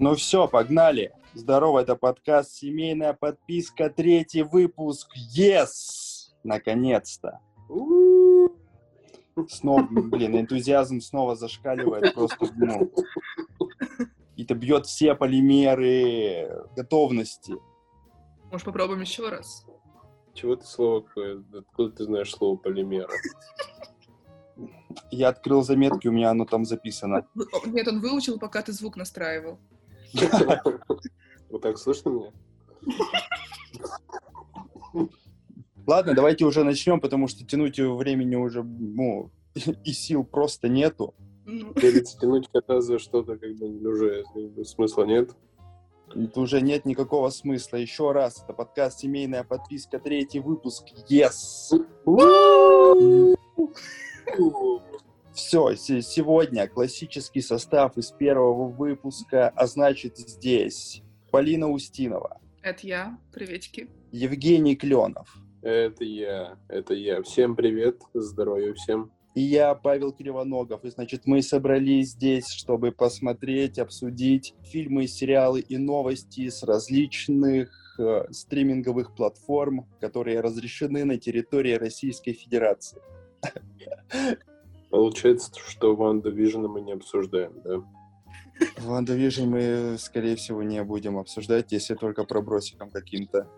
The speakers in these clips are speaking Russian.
Ну все, погнали. Здорово, это подкаст «Семейная подписка», третий выпуск. Yes! Наконец-то. Снова, блин, энтузиазм снова зашкаливает просто, ну, это бьет все полимеры готовности. Может, попробуем еще раз? Чего ты слово какое? Откуда ты знаешь слово полимера? Я открыл заметки, у меня оно там записано. Нет, он выучил, пока ты звук настраивал. Вот так слышно меня? Ладно, давайте уже начнем, потому что тянуть времени уже, ну, и сил просто нету. Ну, Перец тянуть кота за что-то, как бы, уже как бы, смысла нет. Это уже нет никакого смысла. Еще раз, это подкаст «Семейная подписка», третий выпуск. Yes! Все, сегодня классический состав из первого выпуска, а значит здесь Полина Устинова, Это я. Приветики. Евгений Кленов Это я, это я. Всем привет, здоровья всем. и я, Павел Кривоногов. И, значит, мы собрались здесь, чтобы посмотреть, обсудить фильмы, сериалы и новости с различных э, стриминговых платформ, которые разрешены на территории Российской Федерации. Получается, что WandaVision а мы не обсуждаем, да? WandaVision мы, скорее всего, не будем обсуждать, если только пробросиком каким-то.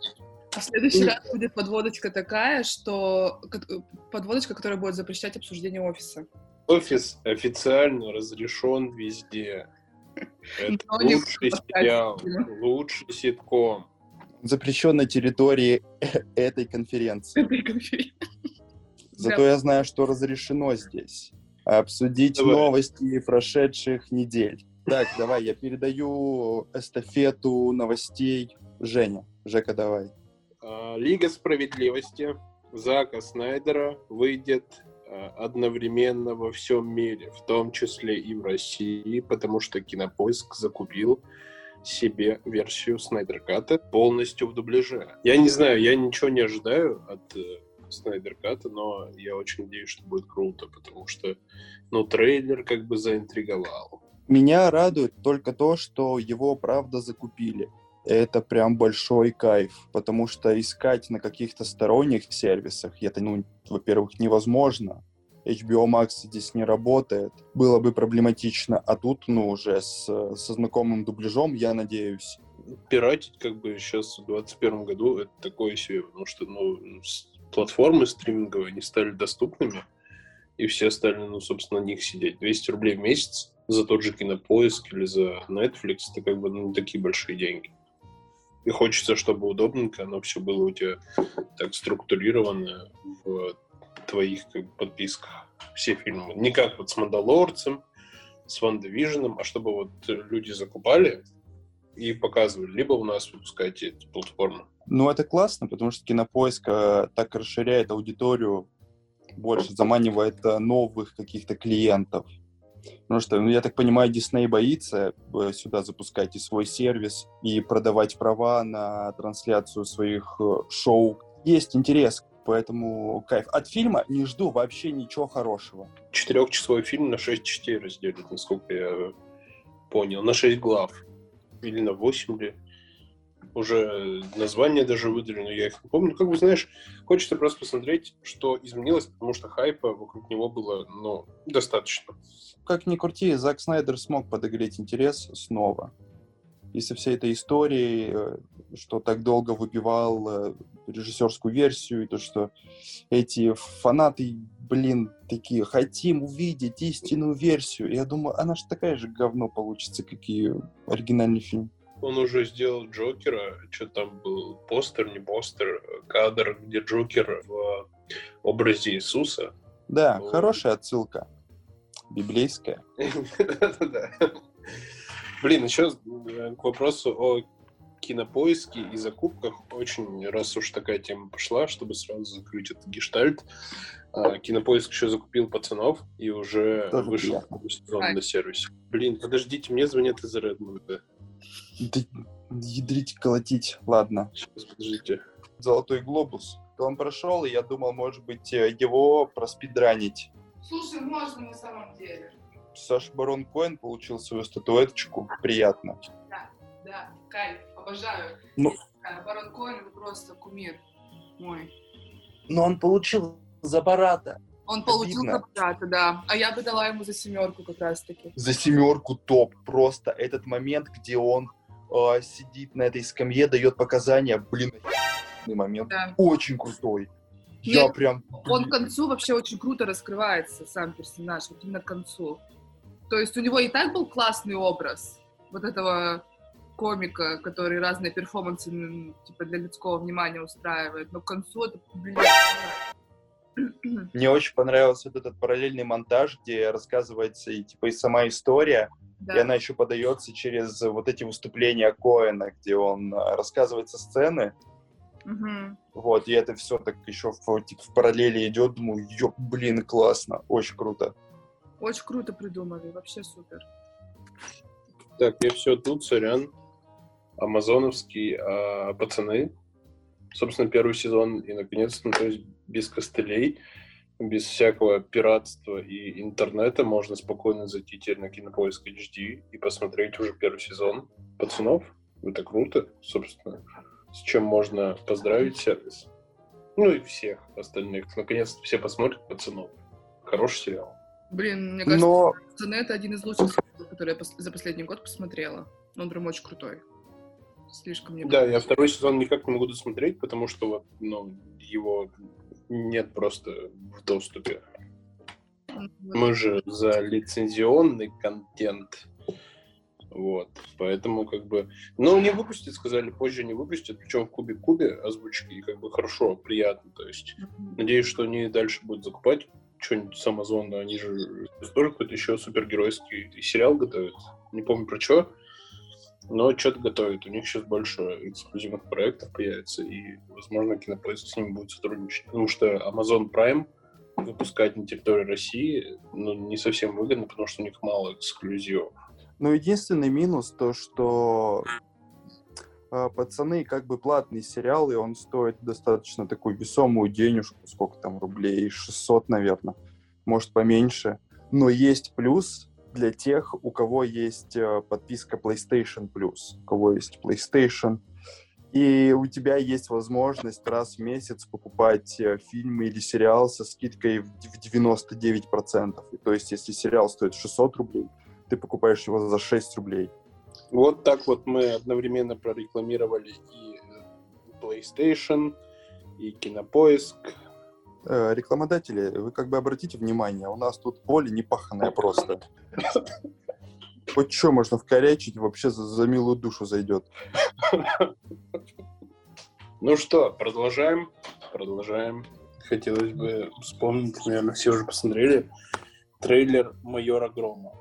А в следующий раз будет подводочка такая, что... Подводочка, которая будет запрещать обсуждение офиса. Офис официально разрешен везде. Это лучший сериал, лучший ситком. Запрещен на территории этой конференции. Этой конференции. Зато я знаю, что разрешено здесь. Обсудить Давай. новости прошедших недель. Так, давай, я передаю эстафету новостей Жене. Жека, давай. А, Лига справедливости Зака Снайдера выйдет а, одновременно во всем мире, в том числе и в России, потому что Кинопоиск закупил себе версию Снайдерката полностью в дубляже. Я не знаю, я ничего не ожидаю от э, Снайдерката, но я очень надеюсь, что будет круто, потому что, ну, трейлер как бы заинтриговал. Меня радует только то, что его правда закупили. Это прям большой кайф, потому что искать на каких-то сторонних сервисах, это, ну, во-первых, невозможно. HBO Max здесь не работает. Было бы проблематично, а тут, ну, уже с, со знакомым дубляжом, я надеюсь. пиратить как бы сейчас в 2021 году это такое себе, потому что ну, с- платформы стриминговые, они стали доступными, и все стали, ну, собственно, на них сидеть. 200 рублей в месяц за тот же Кинопоиск или за Netflix, это как бы ну, такие большие деньги. И хочется, чтобы удобненько оно все было у тебя так структурировано в твоих как бы, подписках. Все фильмы. Не как вот с «Мандалорцем», с «Ван Division», а чтобы вот люди закупали, и показывали, либо у нас выпускаете эти платформы. Ну, это классно, потому что Кинопоиск э, так расширяет аудиторию, больше заманивает э, новых каких-то клиентов. Потому что, ну, я так понимаю, Дисней боится э, сюда запускать и свой сервис, и продавать права на трансляцию своих шоу. Есть интерес, поэтому кайф. От фильма не жду вообще ничего хорошего. Четырехчасовой фильм на 6 частей разделят, насколько я понял. На 6 глав. Или на 8 ли. Уже названия даже выдали, но я их не помню. Как бы, знаешь, хочется просто посмотреть, что изменилось, потому что хайпа вокруг него было, ну, достаточно. Как ни крути, Зак Снайдер смог подогреть интерес снова. И со всей этой историей, э, что так долго выбивал э, режиссерскую версию, и то, что эти фанаты, блин, такие, хотим увидеть истинную версию. И я думаю, она же такая же говно получится, как и оригинальный фильм. Он уже сделал Джокера, что там был постер, не постер, кадр, где Джокер в образе Иисуса. Да, Ну. хорошая отсылка. Библейская. Блин, еще к вопросу о кинопоиске и закупках. Очень, раз уж такая тема пошла, чтобы сразу закрыть этот гештальт, а, Кинопоиск еще закупил пацанов и уже Тоже вышел сезон на сервисе. Блин, подождите, мне звонят из Редмонда. Да ядрить, колотить. Ладно. Сейчас, подождите. Золотой глобус. Он прошел, и я думал, может быть, э, его проспидранить. Слушай, можно на самом деле. Саша Барон Коэн получил свою статуэточку. Приятно. Да. да, кайф, обожаю. Ну. А, Барон Коэн просто кумир мой. Но он получил за Барата. Он получил Обидно. зарплату, да. А я бы дала ему за семерку как раз-таки. За семерку топ. Просто этот момент, где он э, сидит на этой скамье, дает показания, блин, момент. Да. Очень крутой. Я Нет, прям... Он к концу вообще очень круто раскрывается, сам персонаж, вот именно к концу. То есть у него и так был классный образ вот этого комика, который разные перформансы типа для людского внимания устраивает, но к концу это, блин, Мне очень понравился вот этот параллельный монтаж, где рассказывается и типа и сама история, и да. она еще подается через вот эти выступления Коэна, где он э, рассказывает со сцены, Мгм. вот, и это все так еще в, типа, в параллели идет, думаю, ёп, блин, классно, очень круто. Очень круто придумали, вообще супер. Так, я все тут, сорян. Амазоновский а, пацаны. Собственно, первый сезон, и наконец-то, ну, то есть без костылей, без всякого пиратства и интернета можно спокойно зайти теперь на Кинопоиск HD и посмотреть уже первый сезон пацанов. Это круто, собственно, с чем можно поздравить сервис. Ну и всех остальных. Наконец-то все посмотрят пацанов. Хороший сериал. Блин, мне кажется, Но «Пацаны» это один из лучших сериалов, которые я за последний год посмотрела. Он прям очень крутой. Слишком мне Да, я второй сезон никак не могу досмотреть, потому что вот, ну, его нет просто в доступе. Мы же за лицензионный контент. Вот, поэтому как бы... Ну, не выпустят, сказали, позже не выпустят, причем в Кубе-Кубе озвучки, и как бы хорошо, приятно, то есть Мгм. надеюсь, что они дальше будут закупать что-нибудь с Амазона, они же тоже какой-то еще супергеройский сериал готовят, не помню про что, но что-то готовят, у них сейчас больше эксклюзивных проектов появится, и, возможно, Кинопоиск с ними будет сотрудничать, потому что Amazon Prime выпускать на территории России ну, не совсем выгодно, потому что у них мало эксклюзивов. Но единственный минус то, что а, пацаны как бы платный сериал, и он стоит достаточно такую весомую денежку, сколько там рублей, 600, наверное, может поменьше. Но есть плюс для тех, у кого есть э, подписка PlayStation Plus, у кого есть PlayStation, и у тебя есть возможность раз в месяц покупать э, фильмы или сериал со скидкой в д- в 99%. И то есть, если сериал стоит 600 рублей, ты покупаешь его за 6 рублей. Вот так вот мы одновременно прорекламировали и э, PlayStation, и Кинопоиск. Э, рекламодатели, вы как бы обратите внимание, у нас тут поле непаханное просто. Вот что можно вкорячить, вообще за, за милую душу зайдет. Ну что, продолжаем? Продолжаем. Хотелось бы вспомнить, наверное, все уже посмотрели, трейлер «Майора Грома»,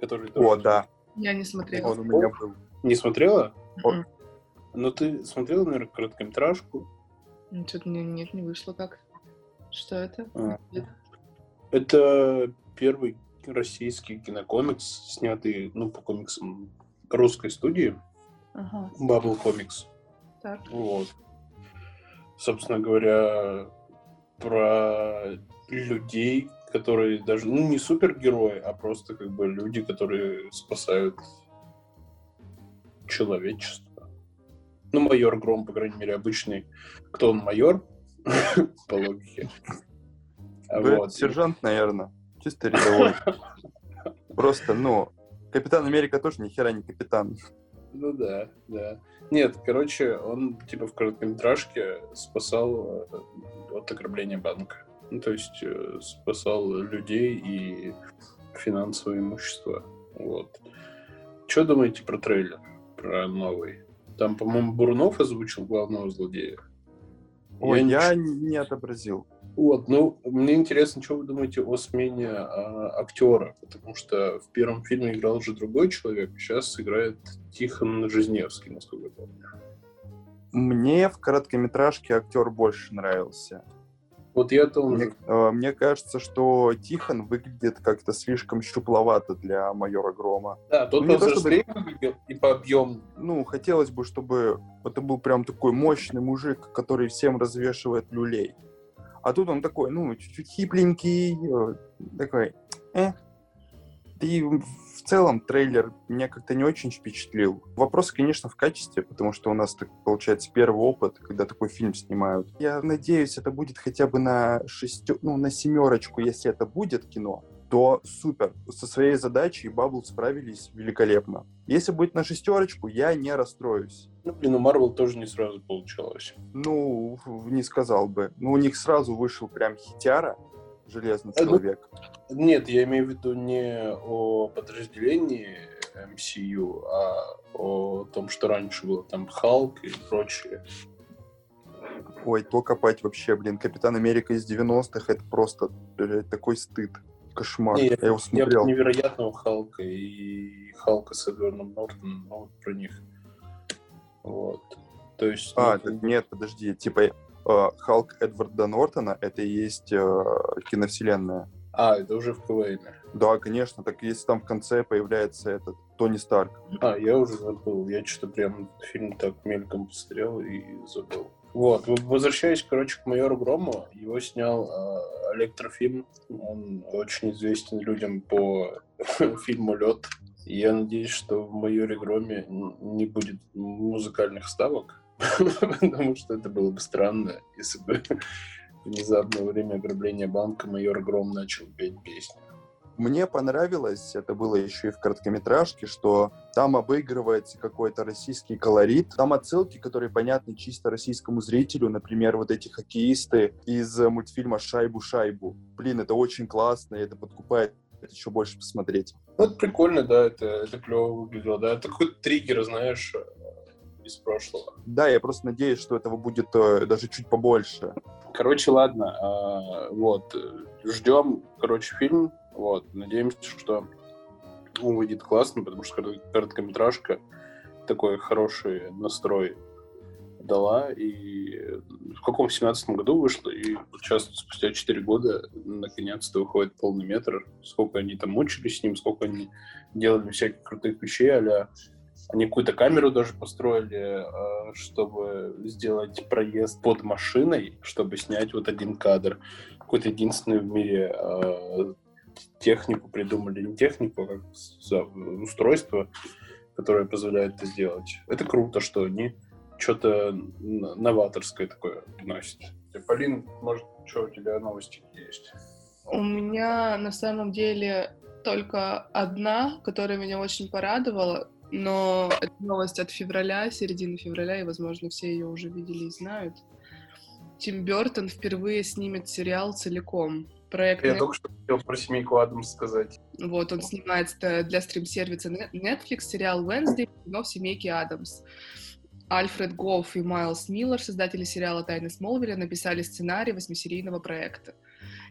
который... О, тоже- да, Я не смотрела. он у меня был. Не смотрела? Мгм. Ну, ты смотрела, наверное, короткометражку? Что-то мне нет, не вышло как. Что это? А. Это первый российский кинокомикс, снятый, ну, по комиксам русской студии, Ага, Bubble Comics. так. Вот. Собственно говоря, про людей, которые даже, ну, не супергерои, а просто как бы люди, которые спасают человечество. Ну, майор Гром, по крайней мере, обычный. Кто он, майор? По логике. Вот. Сержант, наверное, чисто рядовой. Просто, ну, Капитан Америка тоже ни хера не капитан. Ну да, да. Нет, короче, он типа в короткометражке спасал э, от ограбления банка. Ну, то есть э, спасал людей и финансовое имущество. Вот. Что думаете про трейлер? Про новый? Там, по-моему, Бурунов озвучил главного злодея. Ой, не я не отобразил. Вот, ну, мне интересно, что вы думаете о смене а, актера, потому что в первом фильме играл уже другой человек, сейчас играет Тихон Жизневский, насколько я помню. Мне в короткометражке актер больше нравился. Вот я тоже. Мне, э, мне кажется, что Тихон выглядит как-то слишком щупловато для майора Грома. Да, тот Ну, не по то чтобы- выглядел и по объему. Ну, хотелось бы, чтобы это был прям такой мощный мужик, который всем развешивает люлей. А тут он такой, ну, чуть-чуть хипленький, э, такой, э. Да и в целом трейлер меня как-то не очень впечатлил. Вопрос, конечно, в качестве, потому что у нас, так, получается, первый опыт, когда такой фильм снимают. Я надеюсь, это будет хотя бы на шестю, ну, на семерочку, если это будет кино то супер. Со своей задачей Баббл справились великолепно. Если будет на шестерочку, я не расстроюсь. Ну, блин, у Марвел тоже не сразу получалось. Ну, не сказал бы. Ну, у них сразу вышел прям хитяра, Железный э, ну, человек. Нет, я имею в виду не о подразделении MCU, а о том, что раньше было там Халк и прочее. Ой, то копать вообще, блин, Капитан Америка из 90-х, это просто блядь, такой стыд кошмар. Не, я, его смотрел. Я невероятного Халка и Халка с Эдвардом Нортоном, ну, вот про них. Вот. То есть... А, ну, нет, подожди, типа Халк Эдварда Нортона — это и есть э, киновселенная. А, это уже в КВН. Да, конечно, так если там в конце появляется этот Тони Старк. А, я уже забыл. Я что-то прям фильм так мельком посмотрел и забыл. Вот, возвращаясь, короче, к майору Грому, его снял э, Олег Трофим. Он очень известен людям по фильму «Лед». Я надеюсь, что в майоре Громе не будет музыкальных ставок, потому что это было бы странно, если бы внезапно во время ограбления банка майор Гром начал петь песни. Мне понравилось, это было еще и в короткометражке, что там обыгрывается какой-то российский колорит. Там отсылки, которые понятны чисто российскому зрителю. Например, вот эти хоккеисты из мультфильма «Шайбу-шайбу». Блин, это очень классно, и это подкупает еще больше посмотреть. Ну, это прикольно, да, это, это клево выглядело, да. Это какой-то триггер, знаешь, э, из прошлого. Да, я просто надеюсь, что этого будет э, даже чуть побольше. Короче, ладно, э, вот, ждем, короче, фильм вот. Надеемся, что он выйдет классно, потому что короткометражка такой хороший настрой дала. И в каком 17 году вышла, и сейчас, спустя 4 года, наконец-то выходит полный метр. Сколько они там мучились с ним, сколько они делали всяких крутых вещей, а они какую-то камеру даже построили, а, чтобы сделать проезд под машиной, чтобы снять вот один кадр. Какой-то единственный в мире а, технику придумали, не технику, а как устройство, которое позволяет это сделать. Это круто, что они что-то новаторское такое вносят. Полин, может, что у тебя новости есть? У меня на самом деле только одна, которая меня очень порадовала, но это новость от февраля, середины февраля, и, возможно, все ее уже видели и знают. Тим Бертон впервые снимет сериал целиком проект... Я только что хотел про семейку Адамс сказать. Вот, он снимается для стрим-сервиса Netflix, сериал Wednesday, но в семейке Адамс. Альфред Гофф и Майлз Миллер, создатели сериала «Тайны Смолвиля», написали сценарий восьмисерийного проекта.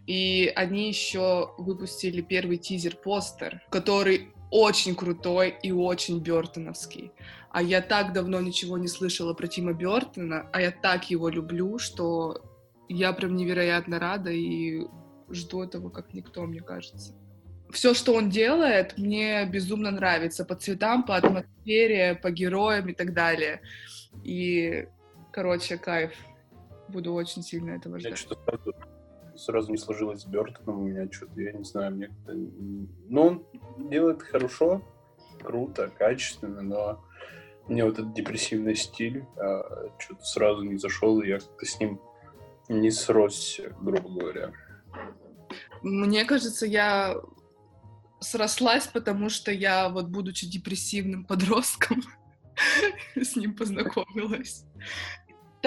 И они еще выпустили первый тизер-постер, который очень крутой и очень бертоновский. А я так давно ничего не слышала про Тима Бертона, а я так его люблю, что я прям невероятно рада и жду этого как никто, мне кажется. Все, что он делает, мне безумно нравится по цветам, по атмосфере, по героям и так далее. И, короче, кайф. Буду очень сильно этого ждать. Я что сразу, не сложилось с Бертоном, у меня что-то, я не знаю, мне Ну, он делает хорошо, круто, качественно, но мне вот этот депрессивный стиль а, что-то сразу не зашел, и я как-то с ним не сросся, грубо говоря. Мне кажется, я срослась, потому что я, вот будучи депрессивным подростком, с ним познакомилась.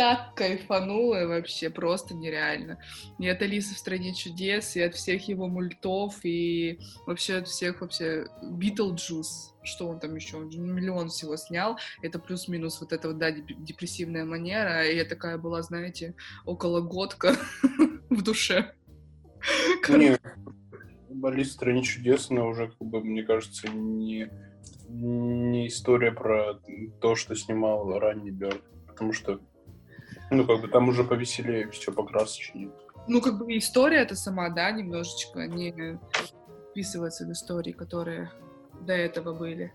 Так кайфанула вообще, просто нереально. И от Алисы в стране чудес, и от всех его мультов, и вообще от всех вообще Beetlejuice, что он там еще, он миллион всего снял, это плюс-минус вот эта вот, да, депрессивная манера, и я такая была, знаете, около готка в душе. Не, Алиса в стране чудес, но уже, как бы, мне кажется, не, не история про то, что снимал ранний Бёрд. Потому что, ну, как бы там уже повеселее, все покрасочнее. Ну, как бы история это сама, да, немножечко не вписывается в истории, которые до этого были.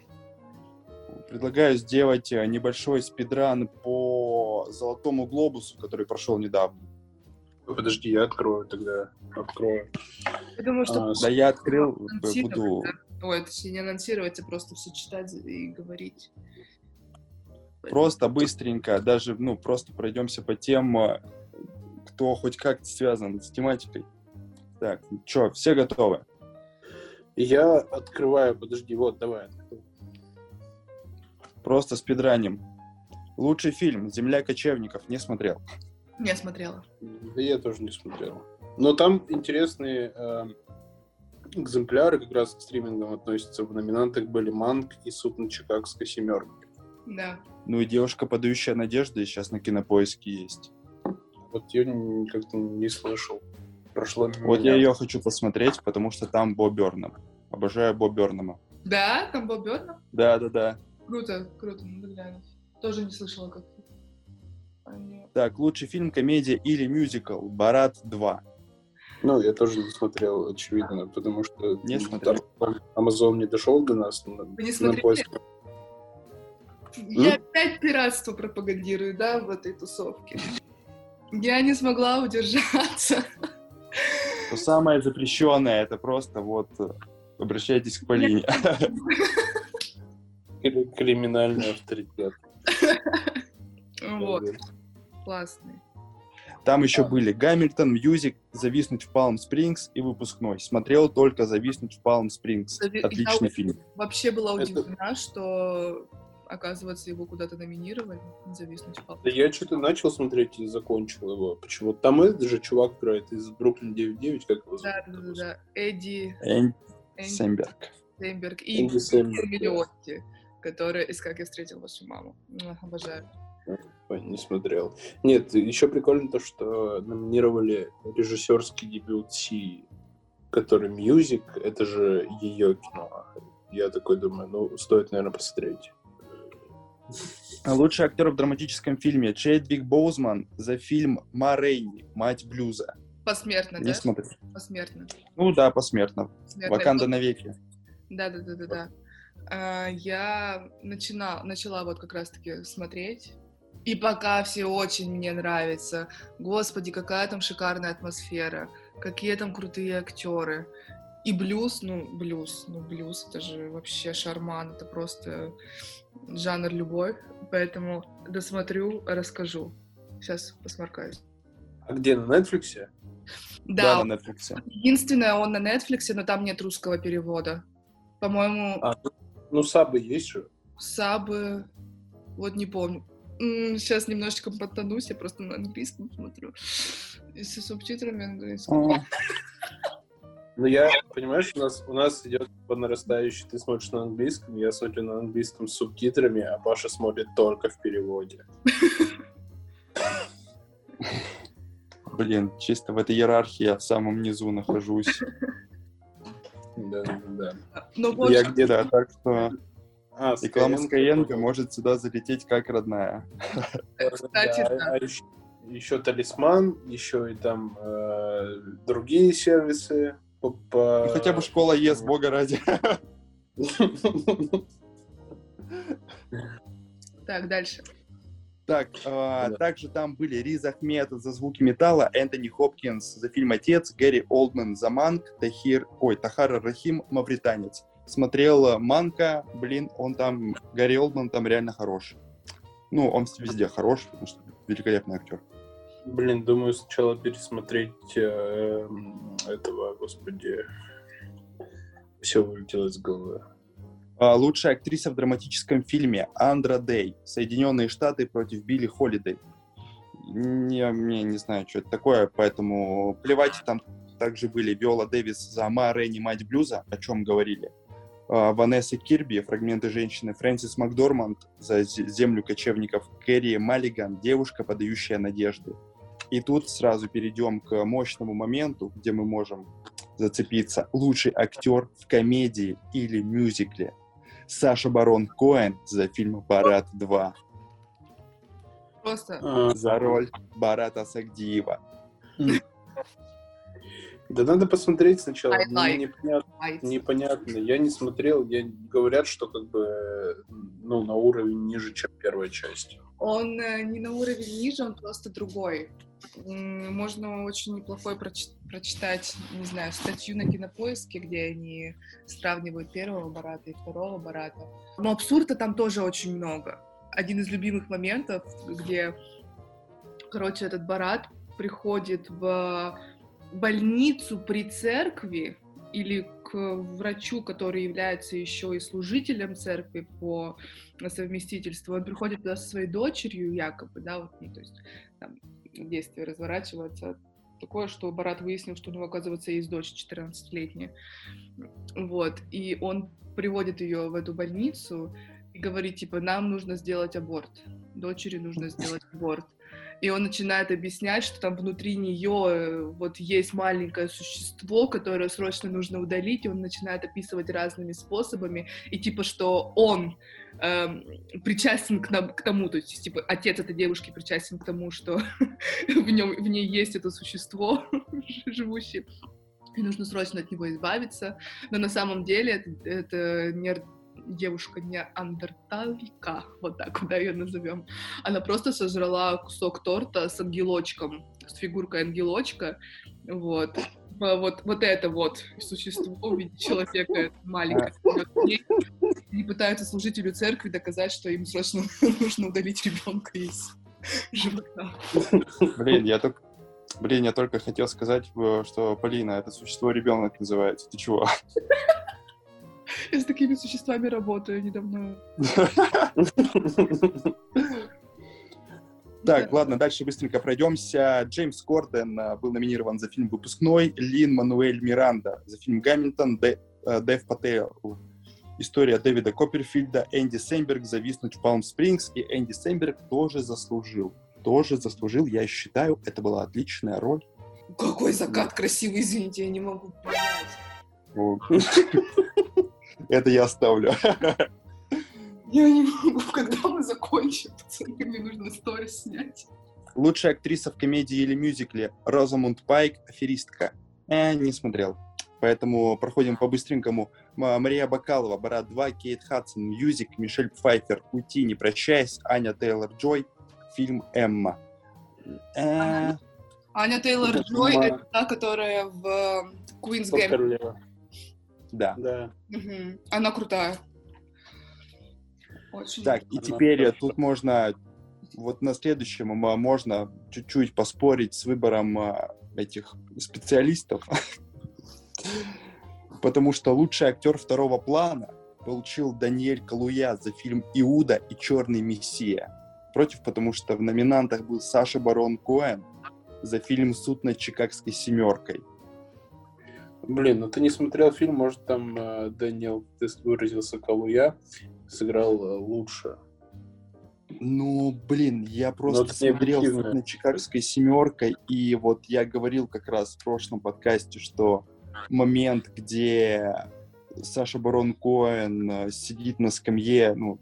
Предлагаю сделать э, небольшой спидран по Золотому глобусу, который прошел недавно. Подожди, я открою тогда. Открою. Я думаю, что... А, да, я открыл, буду... Ой, точнее, не анонсировать, а просто все читать и говорить. Просто быстренько, даже, ну, просто пройдемся по тем, э, кто хоть как-то связан с тематикой. Так, что, все готовы? Я открываю, подожди, вот, давай. Просто спидраним. Лучший фильм «Земля кочевников» не смотрел. Не смотрела. Да я тоже не смотрел. Но там интересные э, экземпляры как раз к стримингам относятся. В номинантах были «Манг» и «Суд на Чикагской семерке». Да. Ну и «Девушка, подающая надежды» сейчас на Кинопоиске есть. Вот я как-то не слышал. Прошло Вот меня. я ее хочу посмотреть, потому что там Бо Бёрнам. Обожаю Бо Бёрнама. Да, там Боб Бёрнам? Да-да-да. Круто, круто, надо глянуть. Тоже не слышала как они... Так, лучший фильм, комедия или мюзикл «Барат 2». Ну, я тоже не смотрел, очевидно, потому что Не смотрел. Amazon не дошел до нас. На, Вы не на смотрели? Я опять пиратство пропагандирую, да, в этой тусовке. Я не смогла удержаться. То самое запрещенное, это просто вот э, обращайтесь к Полине. Кри- Криминальный авторитет. Вот, классный. Там еще были Гамильтон, Music, Зависнуть в Палм Спрингс и выпускной. Смотрел только Зависнуть в Палм Спрингс. Отличный фильм. Вообще была удивлена, что, оказывается, его куда-то номинировали. Зависнуть в Да я что-то начал смотреть и закончил его. Почему? Там этот же чувак играет из Бруклин 9.9, как его зовут? Да, да, да, да. Эдди Энди Сэмберг. Семберг и Энди Сэмберг, да. Милиоти, которая из «Как я встретил вашу маму». Обожаю. Ой, не смотрел. Нет, еще прикольно то, что номинировали режиссерский дебют Сии, который Music, это же ее кино. Я такой думаю, ну, стоит, наверное, посмотреть. Лучший актер в драматическом фильме Чедвик Боузман за фильм «Ма Рейни. Мать блюза». Посмертно, Не да? смотрел. Посмертно. Ну да, посмертно. Посмертно. Ваканда навеки. Да, да, да, да, да. А, Я начинала, начала вот как раз-таки смотреть. И пока все очень мне нравится. Господи, какая там шикарная атмосфера. Какие там крутые актеры. И блюз, ну, блюз, ну, блюз, это же вообще шарман, это просто жанр любовь. Поэтому досмотрю, расскажу. Сейчас посморкаюсь. А где, на Netflix? Да, Да, на Netflix. единственное, он на Netflix, но там нет русского перевода. По-моему, А, ну, сабы есть же. Сабы, вот не помню. Сейчас немножечко подтонусь, я просто на английском смотрю. И со субтитрами английского. Ну, я, понимаешь, у нас, у нас идет по нарастающей. Ты смотришь на английском, я смотрю на английском с субтитрами, а Паша смотрит только в переводе. Блин, чисто в этой иерархии я в самом низу нахожусь. Да, да, да. Ну вот, Я где-то, так что А, реклама Skyeng, может сюда залететь как родная. кстати, Да, да. а еще, еще талисман, еще и там э, другие сервисы. Ну, хотя бы школа ЕС, бога ради. Так, дальше. Так, а, Да. также там были Риз Ахмед за звуки металла, Энтони Хопкинс за фильм «Отец», Гэри Олдман за «Манк», Тахир, ой, Тахара Рахим «Мавританец». Смотрел э, Манка, блин, он там, Гарри Олдман там реально хороший. Ну, он везде хорош, потому что великолепный актер. Блин, думаю, сначала пересмотреть э, этого, господи. Все вылетело из головы. А, Лучшая актриса в драматическом фильме Андра Дэй. Соединенные Штаты против Билли Холидей. Не, не, не знаю, что это такое, поэтому плевать. Там также были Виола Дэвис за Ма Рейни, мать блюза, о чем говорили. А, Ванесса Кирби, фрагменты женщины, Фрэнсис Макдорманд за «Зе- землю кочевников, Кэрри Маллиган, девушка, подающая надежды. И тут сразу перейдем к мощному моменту, где мы можем зацепиться. Лучший актер в комедии или мюзикле. Саша Барон Коэн за фильм «Барат 2», Просто А, за роль Барата Сагдиева. да надо посмотреть сначала. Like. непонятно, непонятно. Я не смотрел. Я, говорят, что как бы ну, на уровень ниже, чем первая часть. Он э, не на уровень ниже, он просто другой. Можно очень неплохой проч прочитать, не знаю, статью на Кинопоиске, где они сравнивают первого Барата и второго Барата. Но абсурда там тоже очень много. Один из любимых моментов, где, короче, этот Барат приходит в больницу при церкви или врачу, который является еще и служителем церкви по совместительству. Он приходит туда со своей дочерью якобы, да, вот, ну, то есть там действие разворачивается такое, что Барат выяснил, что у него, оказывается, есть дочь 14-летняя. Вот, и он приводит ее в эту больницу и говорит, типа, нам нужно сделать аборт, дочери нужно сделать аборт и он начинает объяснять, что там внутри нее э, вот есть маленькое существо, которое срочно нужно удалить, и он начинает описывать разными способами, и типа, что он эм, причастен к, нам, к тому, то есть, типа, отец этой девушки причастен к тому, что в, нем, в ней есть это существо живущее, и нужно срочно от него избавиться, но на самом деле это, это девушка не андерталька, вот так вот, да, ее назовем, она просто сожрала кусок торта с ангелочком, с фигуркой ангелочка, вот, вот, вот это вот существо в виде человека маленькое. И пытаются служителю церкви доказать, что им срочно нужно удалить ребенка из живота. Блин, я только Блин, я только хотел сказать, э, что Полина, это существо ребенок называется. Ты чего? Я с такими существами работаю недавно. Так, ладно, дальше быстренько пройдемся. Джеймс Корден э, был номинирован за фильм «Выпускной», Лин Мануэль Миранда за фильм «Гамильтон», э, Дэв Паттейл история Дэвида Копперфильда, Энди Сэмберг «Зависнуть в Палм-Спрингс», и Энди Сэмберг тоже заслужил. Тоже заслужил, я считаю, это была отличная роль. Какой закат красивый, извините, я не могу понять. Это я оставлю. Я не могу, когда мы закончим, пацаны, мне нужно сторис снять. Лучшая актриса в комедии или мюзикле Розамунд Пайк, аферистка. Э, не смотрел. Поэтому проходим по-быстренькому. Мария Бакалова, Борат 2, Кейт Хадсон, Music, Мишель Пфайфер, Уйти, не прощаясь, Аня Тейлор-Джой, фильм «Эмма». Э... Аня Тейлор-Джой — это та, которая в Queen's Game. Да. Да. Угу. Она крутая. Очень так, и теперь тут можно вот на следующем можно чуть-чуть поспорить с выбором а, этих специалистов, потому что лучший актер второго плана получил Даниэль Калуя за фильм «Иуда и черный мессия». Против, потому что в номинантах был Саша Барон Коэн за фильм «Суд над Чикагской семеркой». Блин, ну ты не смотрел фильм, может там э, Дэниел, ты выразился Калуя, сыграл э, лучше. Ну, блин, я просто смотрел на Чикагской семеркой, и вот я говорил как раз в прошлом подкасте, что момент, где Саша Барон Коэн э, сидит на скамье, ну,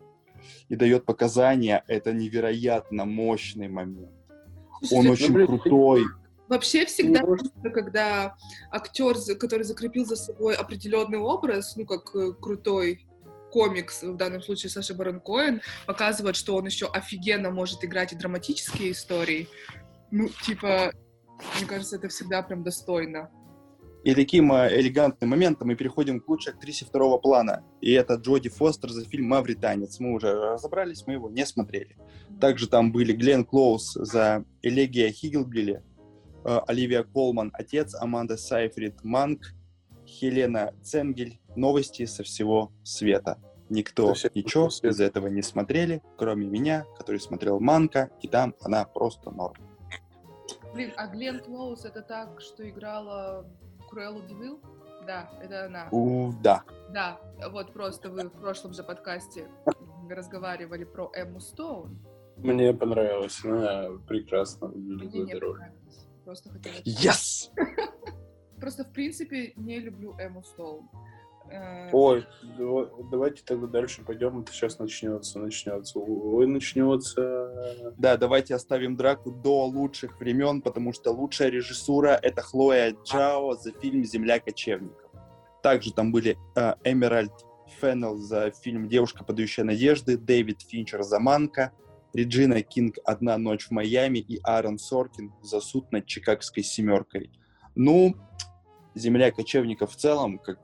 и дает показания, это невероятно мощный момент. Он очень ну, блин, крутой. Вообще всегда, ну, когда актер, который закрепил за собой определенный образ, ну, как э, крутой комикс, в данном случае Саша Барон Коэн, показывает, что он еще офигенно может играть и драматические истории. Ну, типа, мне кажется, это всегда прям достойно. И таким элегантным моментом мы переходим к лучшей актрисе второго плана. И это Джоди Фостер за фильм «Мавританец». Мы уже разобрались, мы его не смотрели. Также там были Глен Клоус за «Элегия Хигглбилли», Э, Оливия Колман, отец, Аманда Сайфрид, Манк, Хелена Ценгель. Новости со всего света. Никто ничего из этого не смотрели, кроме меня, который смотрел Манка, и там она просто норм. Блин, а Глен Клоус это так, что играла Круэллу Девил? Да, это она. У, да. Да, вот просто вы в прошлом же подкасте разговаривали про Эмму Стоун. Мне понравилось, она прекрасно выглядит роль. Просто хотела... Yes! Просто, в принципе, не люблю Эму Стоун. Э, Ой, давайте тогда дальше пойдем. Это сейчас начнется, начнется. Ой, начнется. Да, давайте оставим драку до лучших времен, потому что лучшая режиссура это Хлоя Джао за фильм «Земля кочевников». Также там были э, Эмеральд Феннелл за фильм «Девушка, подающая надежды», Дэвид Финчер за «Манка», Реджина Кинг «Одна ночь в Майами» и Аарон Соркин за «Суд над Чикагской семеркой». Ну, «Земля кочевников» в целом, как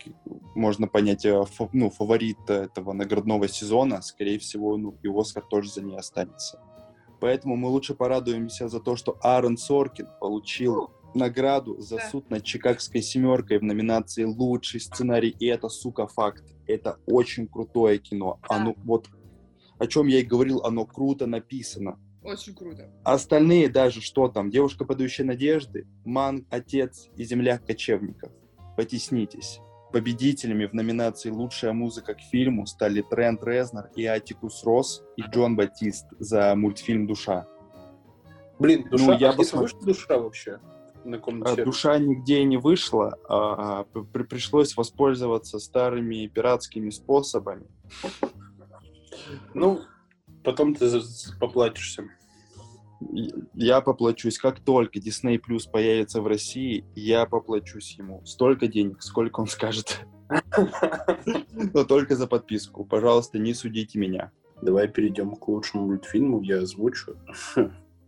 можно понять, э, фа- ну, фаворит этого наградного сезона, скорее всего, ну, и Оскар тоже за ней останется. Поэтому мы лучше порадуемся за то, что Аарон Соркин получил награду за суд над Чикагской семеркой в номинации «Лучший сценарий». И это, сука, факт. Это очень крутое кино. Да. Оно, вот о чем я и говорил, оно круто написано. Очень круто. Остальные даже, что там, «Девушка, подающая надежды», «Ман», «Отец» и «Земля кочевников». Потеснитесь. Победителями в номинации «Лучшая музыка к фильму» стали Трент Резнер и Атикус Росс и Джон Батист за мультфильм «Душа». Блин, душа, Ну, я а где посмотрю. вышла душа вообще? На сервере? Душа нигде не вышла, а, при- пришлось воспользоваться старыми пиратскими способами. Ну, потом ты поплатишься. Я поплачусь, как только Disney Plus появится в России, я поплачусь ему столько денег, сколько он скажет. Но только за подписку. Пожалуйста, не судите меня. Давай перейдем к лучшему мультфильму, я озвучу.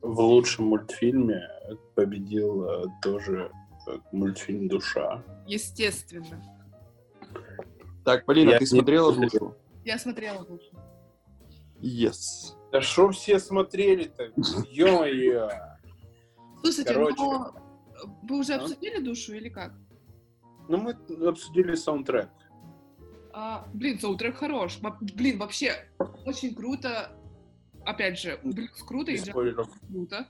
В лучшем мультфильме победил э, тоже э, мультфильм «Душа». Естественно. Так, Полина, Я ты смотрела смотрел. душу? Я смотрела лучше. Yes. Да что все смотрели-то? Ё-моё! Слушайте, Короче. но вы уже А? обсудили душу или как? Ну, мы обсудили саундтрек. А, блин, саундтрек хорош. Блин, вообще очень круто. Опять же, блюз круто и Без джаз спойлеров. круто.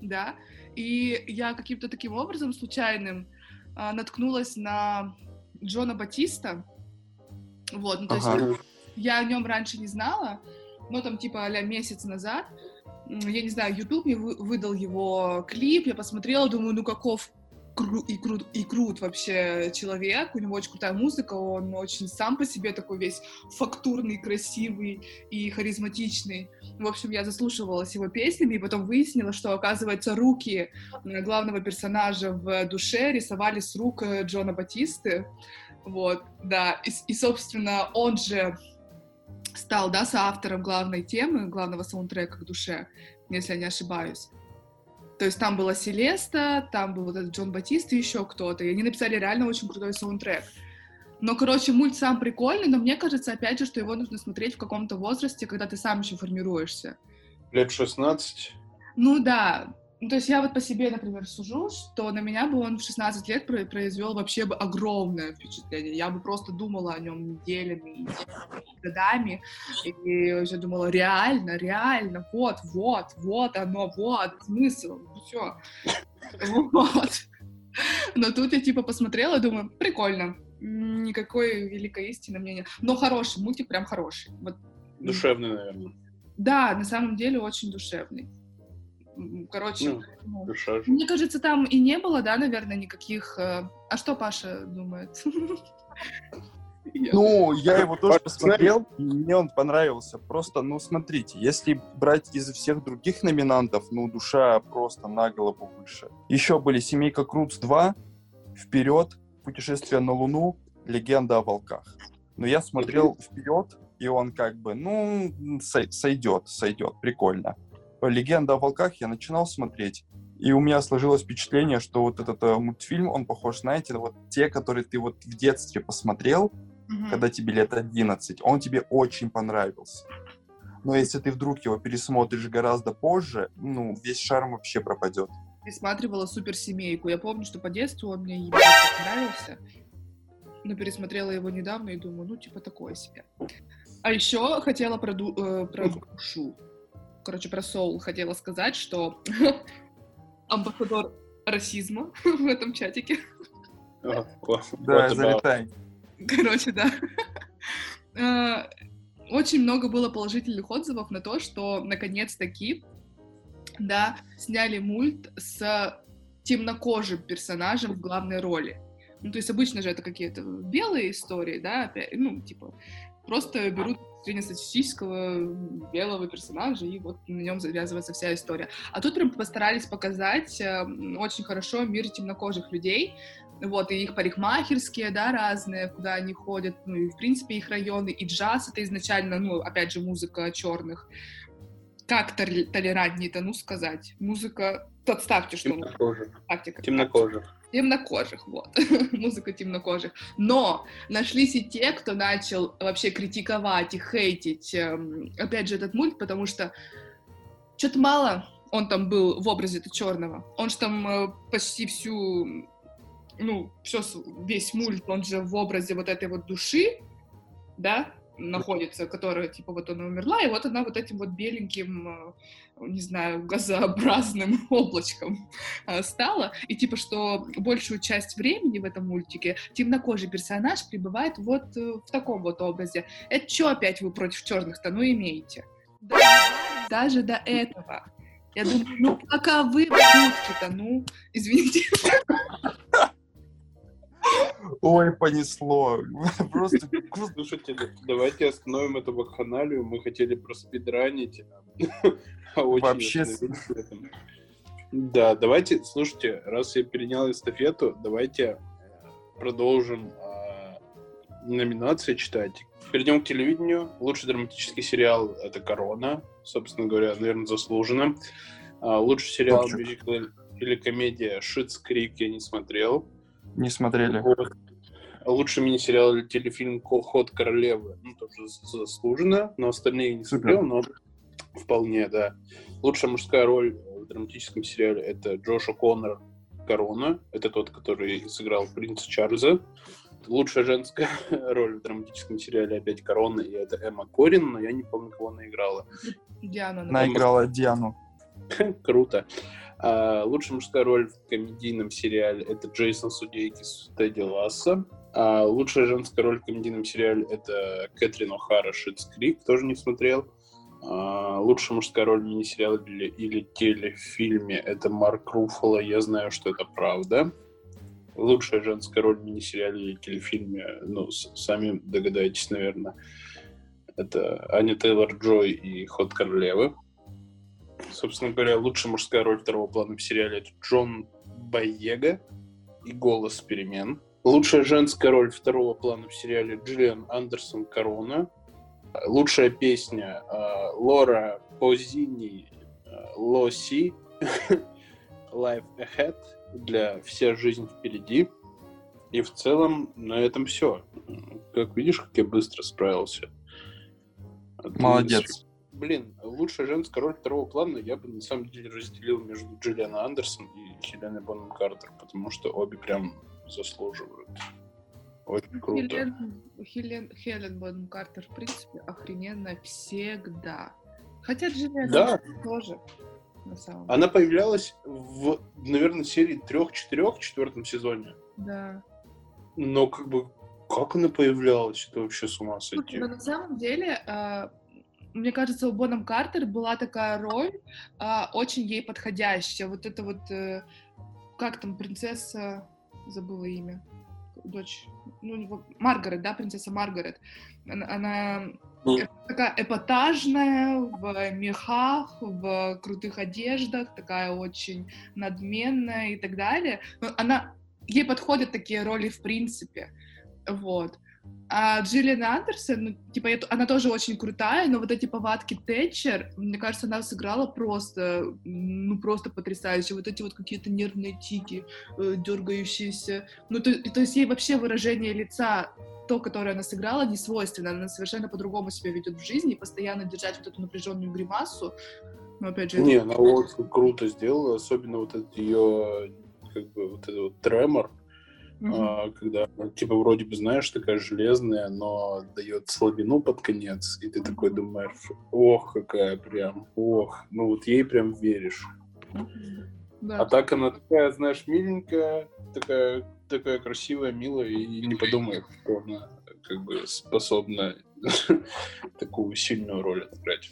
Да. И я каким-то таким образом случайным а, наткнулась на Джона Батиста. Вот, ну, то есть Ага. я о нем раньше не знала, но там типа а месяц назад, я не знаю, YouTube мне вы- выдал его клип, я посмотрела, думаю, ну каков кру- и, крут, и крут вообще человек, у него очень крутая музыка, он очень сам по себе такой весь фактурный, красивый и харизматичный. В общем, я заслушивалась его песнями, и потом выяснила, что, оказывается, руки э, главного персонажа в душе рисовали с рук э, Джона Батисты. Вот, да. И, и, собственно, он же стал, да, соавтором главной темы, главного саундтрека к душе, если я не ошибаюсь. То есть там была Селеста, там был вот этот Джон Батист и еще кто-то, и они написали реально очень крутой саундтрек. Но, короче, мульт сам прикольный, но мне кажется, опять же, что его нужно смотреть в каком-то возрасте, когда ты сам еще формируешься. Лет 16. Ну да. Ну, то есть я вот по себе, например, сужу, что на меня бы он в 16 лет про- произвел вообще бы огромное впечатление. Я бы просто думала о нем неделями, и годами, и уже думала, реально, реально, вот, вот, вот оно, вот, смысл, все. Вот. Но тут я типа посмотрела, думаю, прикольно. Никакой великой истины мне нет. Но хороший, мультик прям хороший. Вот Душевный, наверное. да, на самом деле очень душевный. Короче, Ну, ну, мне кажется, там и не было, да, наверное, никаких... э, А что Паша думает? Ну, я его тоже посмотрел, и мне он понравился. Просто, ну, смотрите, если брать из всех других номинантов, ну, душа просто на голову выше. Еще были «Семейка Крудс 2», «Вперед», «Путешествие на Луну», «Легенда о волках». Но я смотрел «Вперед», и он как бы, ну, сой- сойдет, сойдет, прикольно. «Легенда о волках» я начинал смотреть, и у меня сложилось впечатление, что вот этот э, мультфильм, он похож, знаете, на вот те, которые ты вот в детстве посмотрел, Мгм. когда тебе лет 11, он тебе очень понравился. Но если ты вдруг его пересмотришь гораздо позже, ну, весь шарм вообще пропадет. пересматривала суперсемейку. Я помню, что по детству он мне нравился. Но пересмотрела его недавно и думаю, ну, типа, такое себе. А еще хотела про, ду- э, про душу. Короче, про соул хотела сказать, что амбассадор расизма в этом чатике. Да, залетай. Короче, да. Э, Очень много было положительных отзывов на то, что наконец-таки, да, сняли мульт с темнокожим персонажем в главной роли. Ну, то есть обычно же это какие-то белые истории, да, опять, ну, типа, просто берут среднестатистического белого персонажа, и вот на нем завязывается вся история. А тут прям постарались показать э, очень хорошо мир темнокожих людей, вот, и их парикмахерские, да, разные, куда они ходят, ну, и, в принципе, их районы, и джаз — это изначально, ну, опять же, музыка черных. Как толерантнее-то, ну, сказать? Музыка... Подставьте, что... Темнокожих. Темнокожих. Темнокожих, вот. Музыка темнокожих. Но нашлись и те, кто начал вообще критиковать и хейтить, эм, опять же, этот мульт, потому что что-то мало он там был в образе-то черного. Он же там э, почти всю ну, все, весь мульт, он же в образе вот этой вот души, да, находится, которая, типа, вот она умерла, и вот она вот этим вот беленьким, э, не знаю, газообразным облачком э, стала, и типа, что большую часть времени в этом мультике темнокожий персонаж пребывает вот э, в таком вот образе. Это что опять вы против черных-то, ну, имеете? Даже до этого. Я думаю, ну, пока вы то ну, извините. Ой, понесло. Просто... Слушайте, давайте остановим эту вакханалию. Мы хотели проспидранить. А Вообще... Да, давайте, слушайте, раз я перенял эстафету, давайте э, продолжим э, номинации читать. Перейдем к телевидению. Лучший драматический сериал — это «Корона». Собственно говоря, наверное, заслуженно. А, лучший сериал, мюзикл или комедия «Шитс Крик» я не смотрел. Не смотрели. Лучший мини-сериал или телефильм «Ход королевы». Ну, тоже заслуженно, но остальные не смотрел, но вполне, да. Лучшая мужская роль в драматическом сериале — это Джоша Коннор «Корона». Это тот, который сыграл принца Чарльза. Лучшая женская роль в драматическом сериале опять «Корона», и это Эмма Корин, но я не помню, кого она играла. Диана. Она играла Диану. Круто. А, лучшая мужская роль в комедийном сериале — это Джейсон Судейкис Тедди Ласса. А лучшая женская роль в комедийном сериале — это Кэтрин О'Хара Шитс Крик, тоже не смотрел. А, лучшая мужская роль в мини-сериале или, или телефильме — это Марк Руффало «Я знаю, что это правда». Лучшая женская роль в мини-сериале или телефильме, ну, сами догадаетесь, наверное, это Аня Тейлор-Джой и «Ход королевы». Собственно говоря, лучшая мужская роль второго плана в сериале это Джон Байега и «Голос перемен». Лучшая женская роль второго плана в сериале Джиллиан Андерсон «Корона». Лучшая песня э, Лора Позини э, Лоси Life Ahead для «Вся жизнь впереди». И в целом на этом все. Как видишь, как я быстро справился. Молодец блин, лучшая женская роль второго плана я бы на самом деле разделил между Джиллианой Андерсон и Хеленой Бонном Картер, потому что обе прям заслуживают. Очень круто. Хелен, Хелен, Хелен Бонном Картер, в принципе, охрененно всегда. Хотя Джиллиан да. тоже. На самом Она появлялась в, наверное, серии трех-четырех в четвертом сезоне. Да. Но как бы как она появлялась, это вообще с ума сойти. Но на самом деле, а, мне кажется, у Бонном Картер была такая роль, а, очень ей подходящая. Вот это вот, э, как там, принцесса, забыла имя, дочь, ну, Маргарет, да, принцесса Маргарет. Она, она mm. такая эпатажная, в мехах, в крутых одеждах, такая очень надменная и так далее. Но она, ей подходят такие роли в принципе. Вот. А Джиллиан Андерсон, ну, типа, она тоже очень крутая, но вот эти повадки Тэтчер, мне кажется, она сыграла просто, ну, просто потрясающе. Вот эти вот какие-то нервные тики, э, дергающиеся. Ну, то, то есть ей вообще выражение лица то, которое она сыграла, не свойственно. Она совершенно по-другому себя ведет в жизни, и постоянно держать вот эту напряженную гримасу. Но опять же... Не, это... она очень круто сделала, особенно вот этот ее, как бы, вот этот вот тремор, Uh-huh. когда, типа, вроде бы, знаешь, такая железная, но дает слабину под конец, и ты такой думаешь, ох, какая прям, ох, ну вот ей прям веришь. Да. А так она такая, знаешь, миленькая, такая, такая красивая, милая, и не подумаешь, что она как бы способна такую сильную роль отыграть.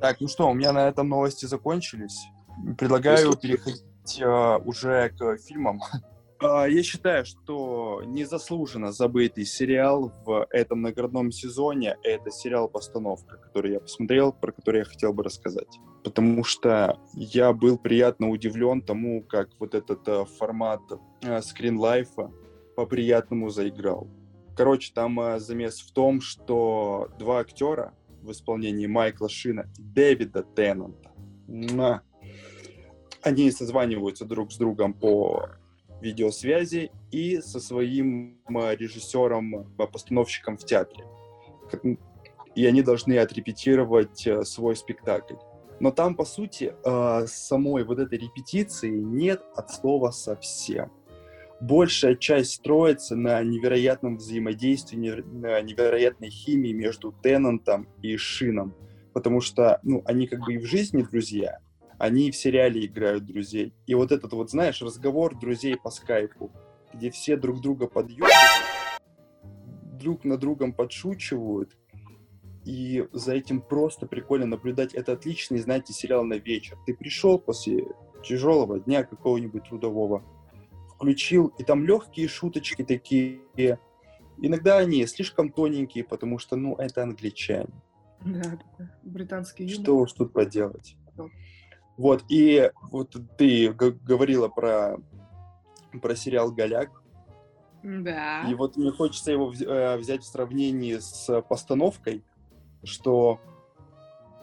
Так, ну что, у меня на этом новости закончились. Предлагаю переходить uh, уже к фильмам. А, я считаю, что незаслуженно забытый сериал в этом наградном сезоне — это сериал-постановка, который я посмотрел, про который я хотел бы рассказать. Потому что я был приятно удивлен тому, как вот этот uh, формат uh, скринлайфа по-приятному заиграл. Короче, там uh, замес в том, что два актера в исполнении Майкла Шина и Дэвида Теннанта, они созваниваются друг с другом по видеосвязи и со своим э, режиссером, э, в театре. И они должны отрепетировать э, свой спектакль. Но там, по сути, самой вот этой репетиции нет от слова совсем. Большая часть строится на невероятном взаимодействии, на невероятной химии между Теннантом и Шином. Потому что ну, они как бы и в жизни друзья, они в сериале играют друзей. И вот этот вот, знаешь, разговор друзей по скайпу, где все друг друга подъемят, друг на другом подшучивают, и за этим просто прикольно наблюдать. Это отличный, знаете, сериал на вечер. Ты пришел после тяжелого дня какого-нибудь трудового, включил, и там легкие шуточки такие. Иногда они слишком тоненькие, потому что, ну, это англичане. Да, британский юмор. Что уж тут поделать. Вот, и вот ты говорила про, про сериал «Голяк». Да. И вот мне хочется его э, взять в сравнении с постановкой, что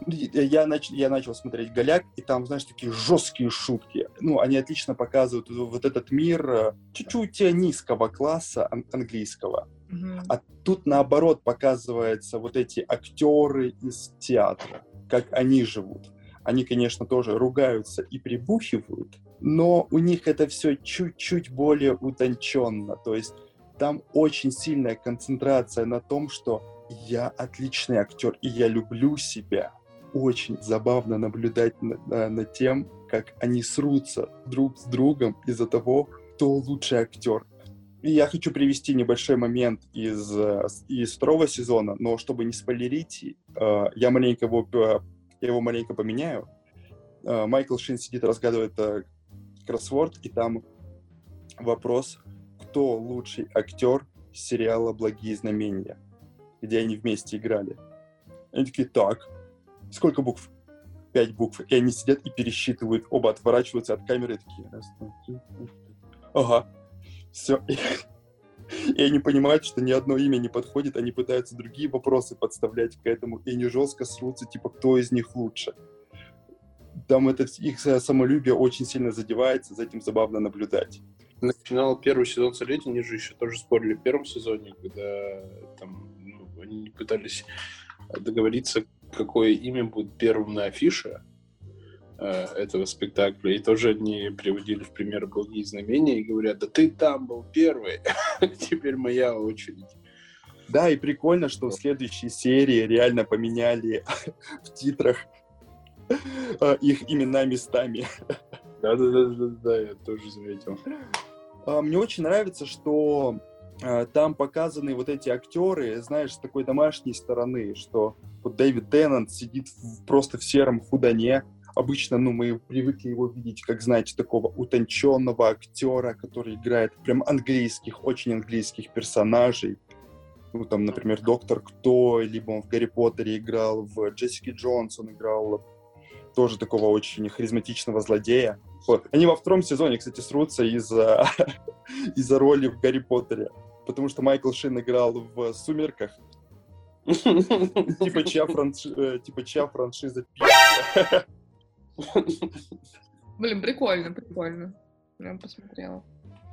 я, нач... я начал смотреть «Голяк», и там, знаешь, такие жесткие шутки. Ну, они отлично показывают вот этот мир э, чуть-чуть низкого класса ан- английского. Угу. А тут, наоборот, показываются вот эти актеры из театра, как они живут. Они, конечно, тоже ругаются и прибухивают, но у них это все чуть-чуть более утонченно. То есть там очень сильная концентрация на том, что я отличный актер, и я люблю себя. Очень забавно наблюдать над, над тем, как они срутся друг с другом из-за того, кто лучший актер. И я хочу привести небольшой момент из, из второго сезона, но чтобы не спойлерить, э, я маленько его э, я его маленько поменяю. А, Майкл Шин сидит, разгадывает э, кроссворд, и там вопрос, кто лучший актер сериала «Благие знамения», где они вместе играли. Они такие, так, сколько букв? Пять букв. И они сидят и пересчитывают, оба отворачиваются от камеры такие, раз, два, три, ага, все. И они понимают, что ни одно имя не подходит, они пытаются другие вопросы подставлять к этому, и они жестко срутся, типа, кто из них лучше. Там это, их самолюбие очень сильно задевается, за этим забавно наблюдать. Начинал первый сезон «Солетия», они же еще тоже спорили в первом сезоне, когда там ну, они пытались договориться, какое имя будет первым на афише, этого спектакля. И тоже они приводили в пример благие знамения и говорят, да ты там был первый, теперь моя очередь. Да, и прикольно, что в следующей серии реально поменяли в титрах э, их имена местами. Да-да-да, я тоже заметил. А, мне очень нравится, что э, там показаны вот эти актеры, знаешь, с такой домашней стороны, что вот Дэвид Теннант сидит просто в сером худане, обычно, ну, мы привыкли его видеть, как, знаете, такого утонченного актера, который играет прям английских, очень английских персонажей. Ну, там, например, Доктор Кто, либо он в Гарри Поттере играл, в Джессике Джонс он играл тоже такого очень харизматичного злодея. Вот. Они во втором сезоне, кстати, срутся из-за из роли в Гарри Поттере. Потому что Майкл Шин играл в «Сумерках», типа чья. Э, типа чья франшиза Блин, прикольно, прикольно. Я посмотрела.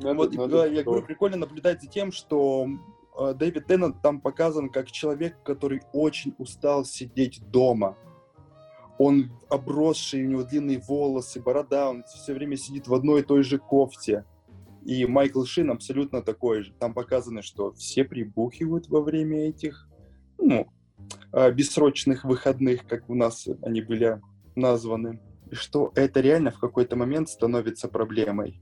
Ну, вот, да, я говорю, прикольно наблюдать за тем, что э, Дэвид Теннант там показан как человек, который очень устал сидеть дома. Он обросший, у него длинные волосы, борода, он все время сидит в одной и той же кофте. И Майкл Шин абсолютно такой же. Там показано, что все прибухивают во время этих, ну, э, бессрочных выходных, как у нас они были названы что это реально в какой-то момент становится проблемой.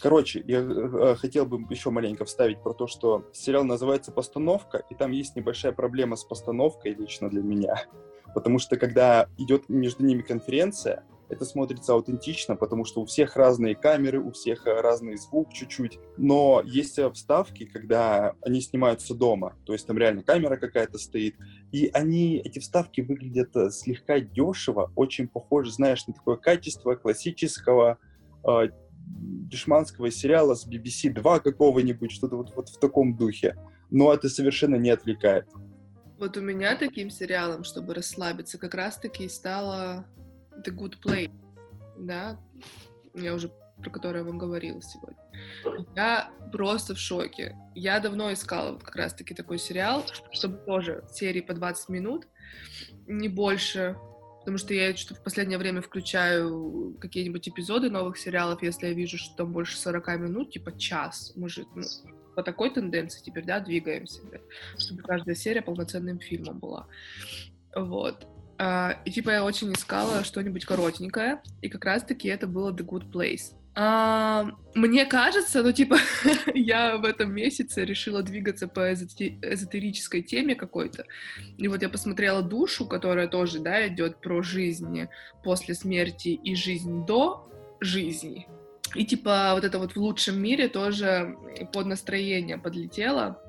Короче, я э, хотел бы еще маленько вставить про то, что сериал называется «Постановка», и там есть небольшая проблема с постановкой лично для меня. Потому что когда идет между ними конференция, это смотрится аутентично, потому что у всех разные камеры, у всех э, разный звук чуть-чуть. Но есть э, вставки, когда они снимаются дома, то есть там реально камера какая-то стоит, и они, эти вставки выглядят э, слегка дешево, очень похоже, знаешь, на такое качество классического э, дешманского сериала с BBC 2 какого-нибудь, что-то вот, вот в таком духе. Но это совершенно не отвлекает. Вот у меня таким сериалом, чтобы расслабиться, как раз-таки стало The Good Place, да, я уже про который я вам говорила сегодня. Я просто в шоке. Я давно искала как раз-таки такой сериал, чтобы тоже серии по 20 минут, не больше, потому что я что в последнее время включаю какие-нибудь эпизоды новых сериалов, если я вижу, что там больше 40 минут, типа час, может, ну, по такой тенденции теперь, да, двигаемся, чтобы каждая серия полноценным фильмом была. Вот. А, и типа я очень искала что-нибудь коротенькое, и как раз-таки это было The Good Place. А, мне кажется, ну типа я в этом месяце решила двигаться по эзотерической теме какой-то. И вот я посмотрела душу, которая тоже, да, идет про жизнь после смерти и жизнь до жизни. И типа вот это вот в лучшем мире тоже под настроение подлетело.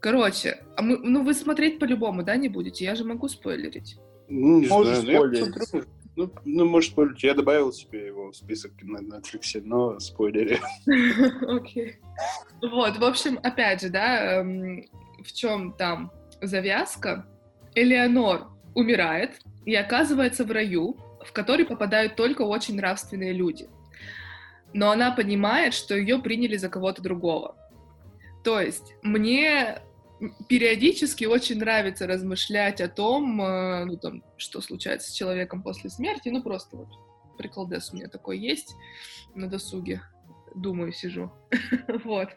Короче, а мы, ну вы смотреть по-любому, да, не будете? Я же могу спойлерить. Ну, не Можешь знаю, ну, спойлерить. Я ну, ну, может, спойлерить. Я добавил себе его в список на Netflix, но спойлери. Окей. Вот, в общем, опять же, да, эм, в чем там завязка? Элеонор умирает и оказывается в раю, в который попадают только очень нравственные люди. Но она понимает, что ее приняли за кого-то другого. То есть мне периодически очень нравится размышлять о том, э, ну, там, что случается с человеком после смерти. Ну, просто вот приколдес у меня такой есть на досуге. Думаю, сижу. вот.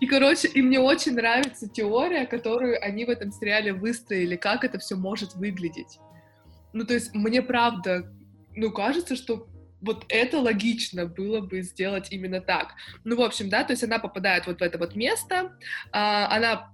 И, короче, и мне очень нравится теория, которую они в этом сериале выстроили, как это все может выглядеть. Ну, то есть мне правда, ну, кажется, что вот это логично было бы сделать именно так. Ну, в общем, да, то есть она попадает вот в это вот место, а, она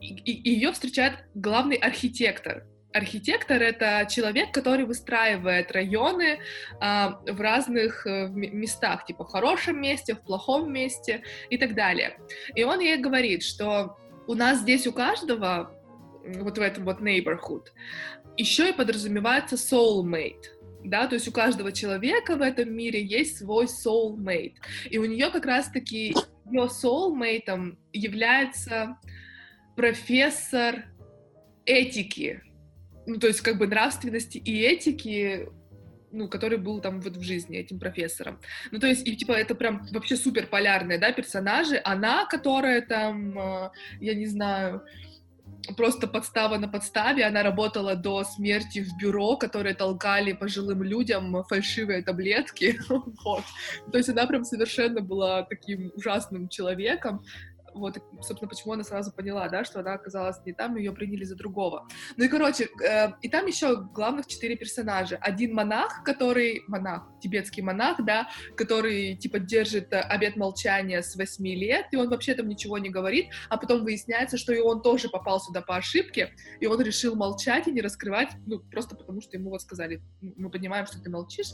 и, ее встречает главный архитектор. Архитектор — это человек, который выстраивает районы а, в разных а, местах, типа в хорошем месте, в плохом месте и так далее. И он ей говорит, что у нас здесь у каждого, вот в этом вот neighborhood, еще и подразумевается soulmate да, то есть у каждого человека в этом мире есть свой soulmate, и у нее как раз-таки ее soulmate является профессор этики, ну, то есть как бы нравственности и этики, ну, который был там вот в жизни этим профессором. Ну, то есть, и типа это прям вообще супер полярные, да, персонажи. Она, которая там, э, я не знаю, просто подстава на подставе. Она работала до смерти в бюро, которые толкали пожилым людям фальшивые таблетки. вот. То есть она прям совершенно была таким ужасным человеком. Вот, собственно, почему она сразу поняла, да, что она оказалась не там, ее приняли за другого. Ну и, короче, э, и там еще главных четыре персонажа. Один монах, который, монах, тибетский монах, да, который, типа, держит обет молчания с восьми лет, и он вообще там ничего не говорит, а потом выясняется, что и он тоже попал сюда по ошибке, и он решил молчать и не раскрывать, ну, просто потому что ему вот сказали, мы понимаем, что ты молчишь,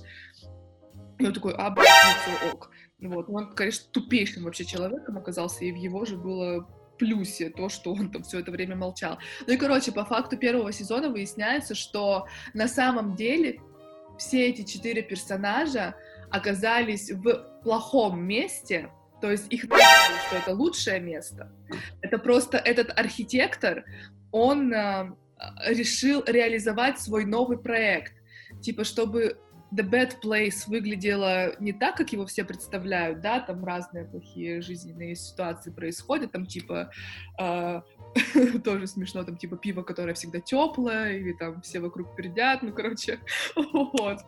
и он такой, а, блядь, ок. Вот. Он, конечно, тупейшим вообще человеком оказался, и в его же было плюсе то, что он там все это время молчал. Ну и, короче, по факту первого сезона выясняется, что на самом деле все эти четыре персонажа оказались в плохом месте, то есть их назвали, что это лучшее место. Это просто этот архитектор, он э, решил реализовать свой новый проект, типа, чтобы The Bad Place выглядела не так, как его все представляют, да, там разные плохие жизненные ситуации происходят, там типа э, тоже смешно, там типа пиво, которое всегда теплое, или там все вокруг пердят, ну, короче, вот.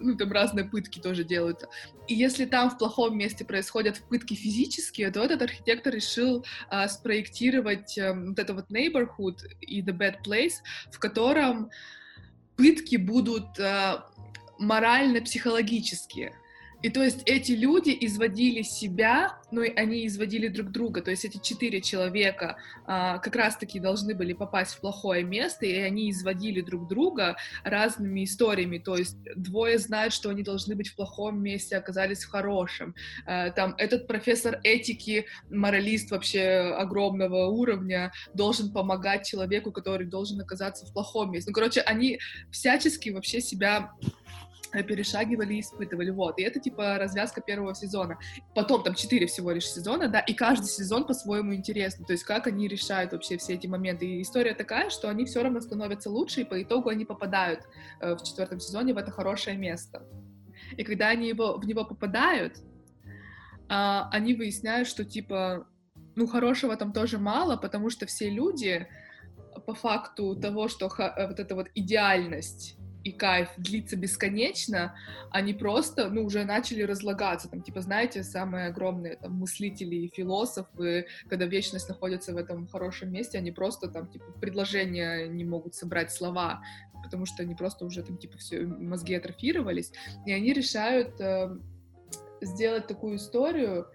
Ну, там разные пытки тоже делают. И если там в плохом месте происходят пытки физические, то этот архитектор решил э, спроектировать э, вот это вот neighborhood и The Bad Place, в котором пытки будут э, морально-психологические. И то есть эти люди изводили себя, ну и они изводили друг друга. То есть эти четыре человека а, как раз-таки должны были попасть в плохое место, и они изводили друг друга разными историями. То есть двое знают, что они должны быть в плохом месте, оказались в хорошем. А, там этот профессор этики, моралист вообще огромного уровня, должен помогать человеку, который должен оказаться в плохом месте. Ну, короче, они всячески вообще себя перешагивали и испытывали, вот, и это, типа, развязка первого сезона. Потом там четыре всего лишь сезона, да, и каждый сезон по-своему интересный, то есть как они решают вообще все эти моменты, и история такая, что они все равно становятся лучше, и по итогу они попадают э, в четвертом сезоне в это хорошее место. И когда они его, в него попадают, э, они выясняют, что, типа, ну, хорошего там тоже мало, потому что все люди, по факту того, что ха- вот эта вот идеальность и кайф длится бесконечно, они просто, ну, уже начали разлагаться, там, типа, знаете, самые огромные, там, мыслители и философы, когда вечность находится в этом хорошем месте, они просто, там, типа, предложения не могут собрать слова, потому что они просто уже, там, типа, все, мозги атрофировались, и они решают э, сделать такую историю,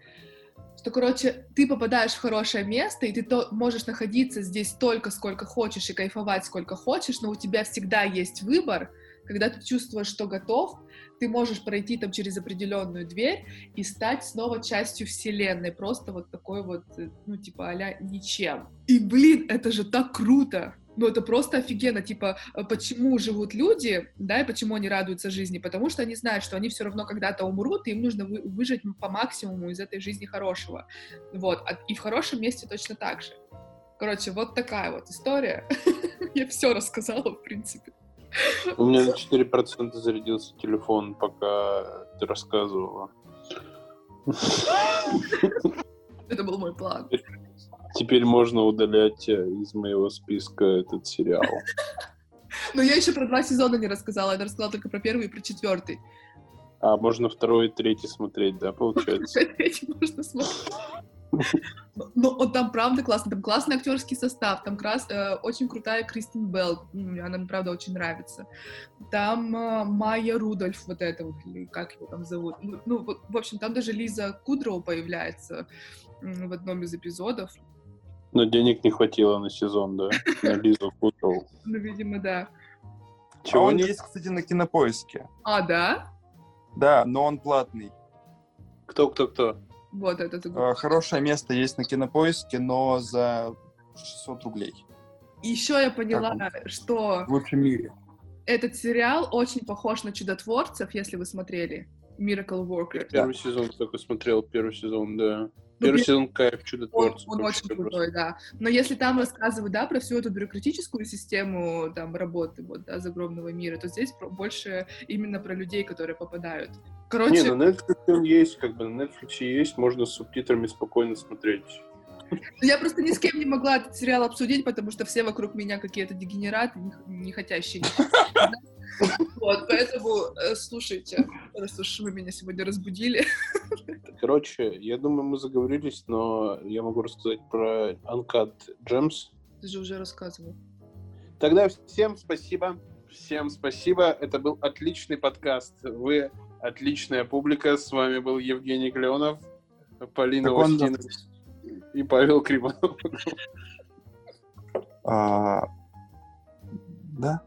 что, короче, ты попадаешь в хорошее место, и ты то, можешь находиться здесь столько, сколько хочешь, и кайфовать сколько хочешь, но у тебя всегда есть выбор, когда ты чувствуешь, что готов, ты можешь пройти там через определенную дверь и стать снова частью вселенной, просто вот такой вот, э, ну, типа, а ничем. И, блин, это же так круто! ну, это просто офигенно, типа, э, почему живут люди, да, и почему они радуются жизни, потому что они знают, что они все равно когда-то умрут, и им нужно вы, выжить по максимуму из этой жизни хорошего, вот, и в хорошем месте точно так же. Короче, вот такая вот история. Я все рассказала, в принципе. У меня на 4% зарядился телефон, пока ты рассказывала. Это был мой план. Теперь можно удалять э, из моего списка этот сериал. Но я еще про два сезона не рассказала. Я рассказала только про первый и про четвертый. А можно второй и третий смотреть, да, получается? Третий можно смотреть. Ну, он там правда классно, там классный актерский состав, там крас, э, очень крутая Кристин Белл, она мне правда очень нравится. Там э, Майя Рудольф, вот это вот, или как его там зовут. Ну, ну в общем, там даже Лиза Кудроу появляется в одном из эпизодов. Но денег не хватило на сезон, да? На Лизу Кудроу. Ну, видимо, да. Чего а он есть, кстати, на Кинопоиске. А, да? Да, но он платный. Кто, кто, кто? Вот это. А, хорошее место есть на Кинопоиске, но за 600 рублей. Еще я поняла, что... В лучшем мире. Этот сериал очень похож на «Чудотворцев», если вы смотрели. Miracle Worker. Первый да. сезон только смотрел, первый сезон, да. Ну, Первый сезон кайф чудотворцев. Он, он очень крутой, да. Но если там рассказывать, да, про всю эту бюрократическую систему там работы вот, да, загробного мира, то здесь больше именно про людей, которые попадают. Короче... Не, на Netflix он есть, как бы на Netflix есть, можно с субтитрами спокойно смотреть. Я просто ни с кем не могла этот сериал обсудить, потому что все вокруг меня какие-то дегенераты, не хотящие. Вот, поэтому э, слушайте, раз уж вы меня сегодня разбудили. Короче, я думаю, мы заговорились, но я могу рассказать про Uncut Gems. Ты же уже рассказывал. Тогда всем спасибо. Всем спасибо. Это был отличный подкаст. Вы отличная публика. С вами был Евгений Клеонов, Полина Устинова и Павел Криманов. А, да.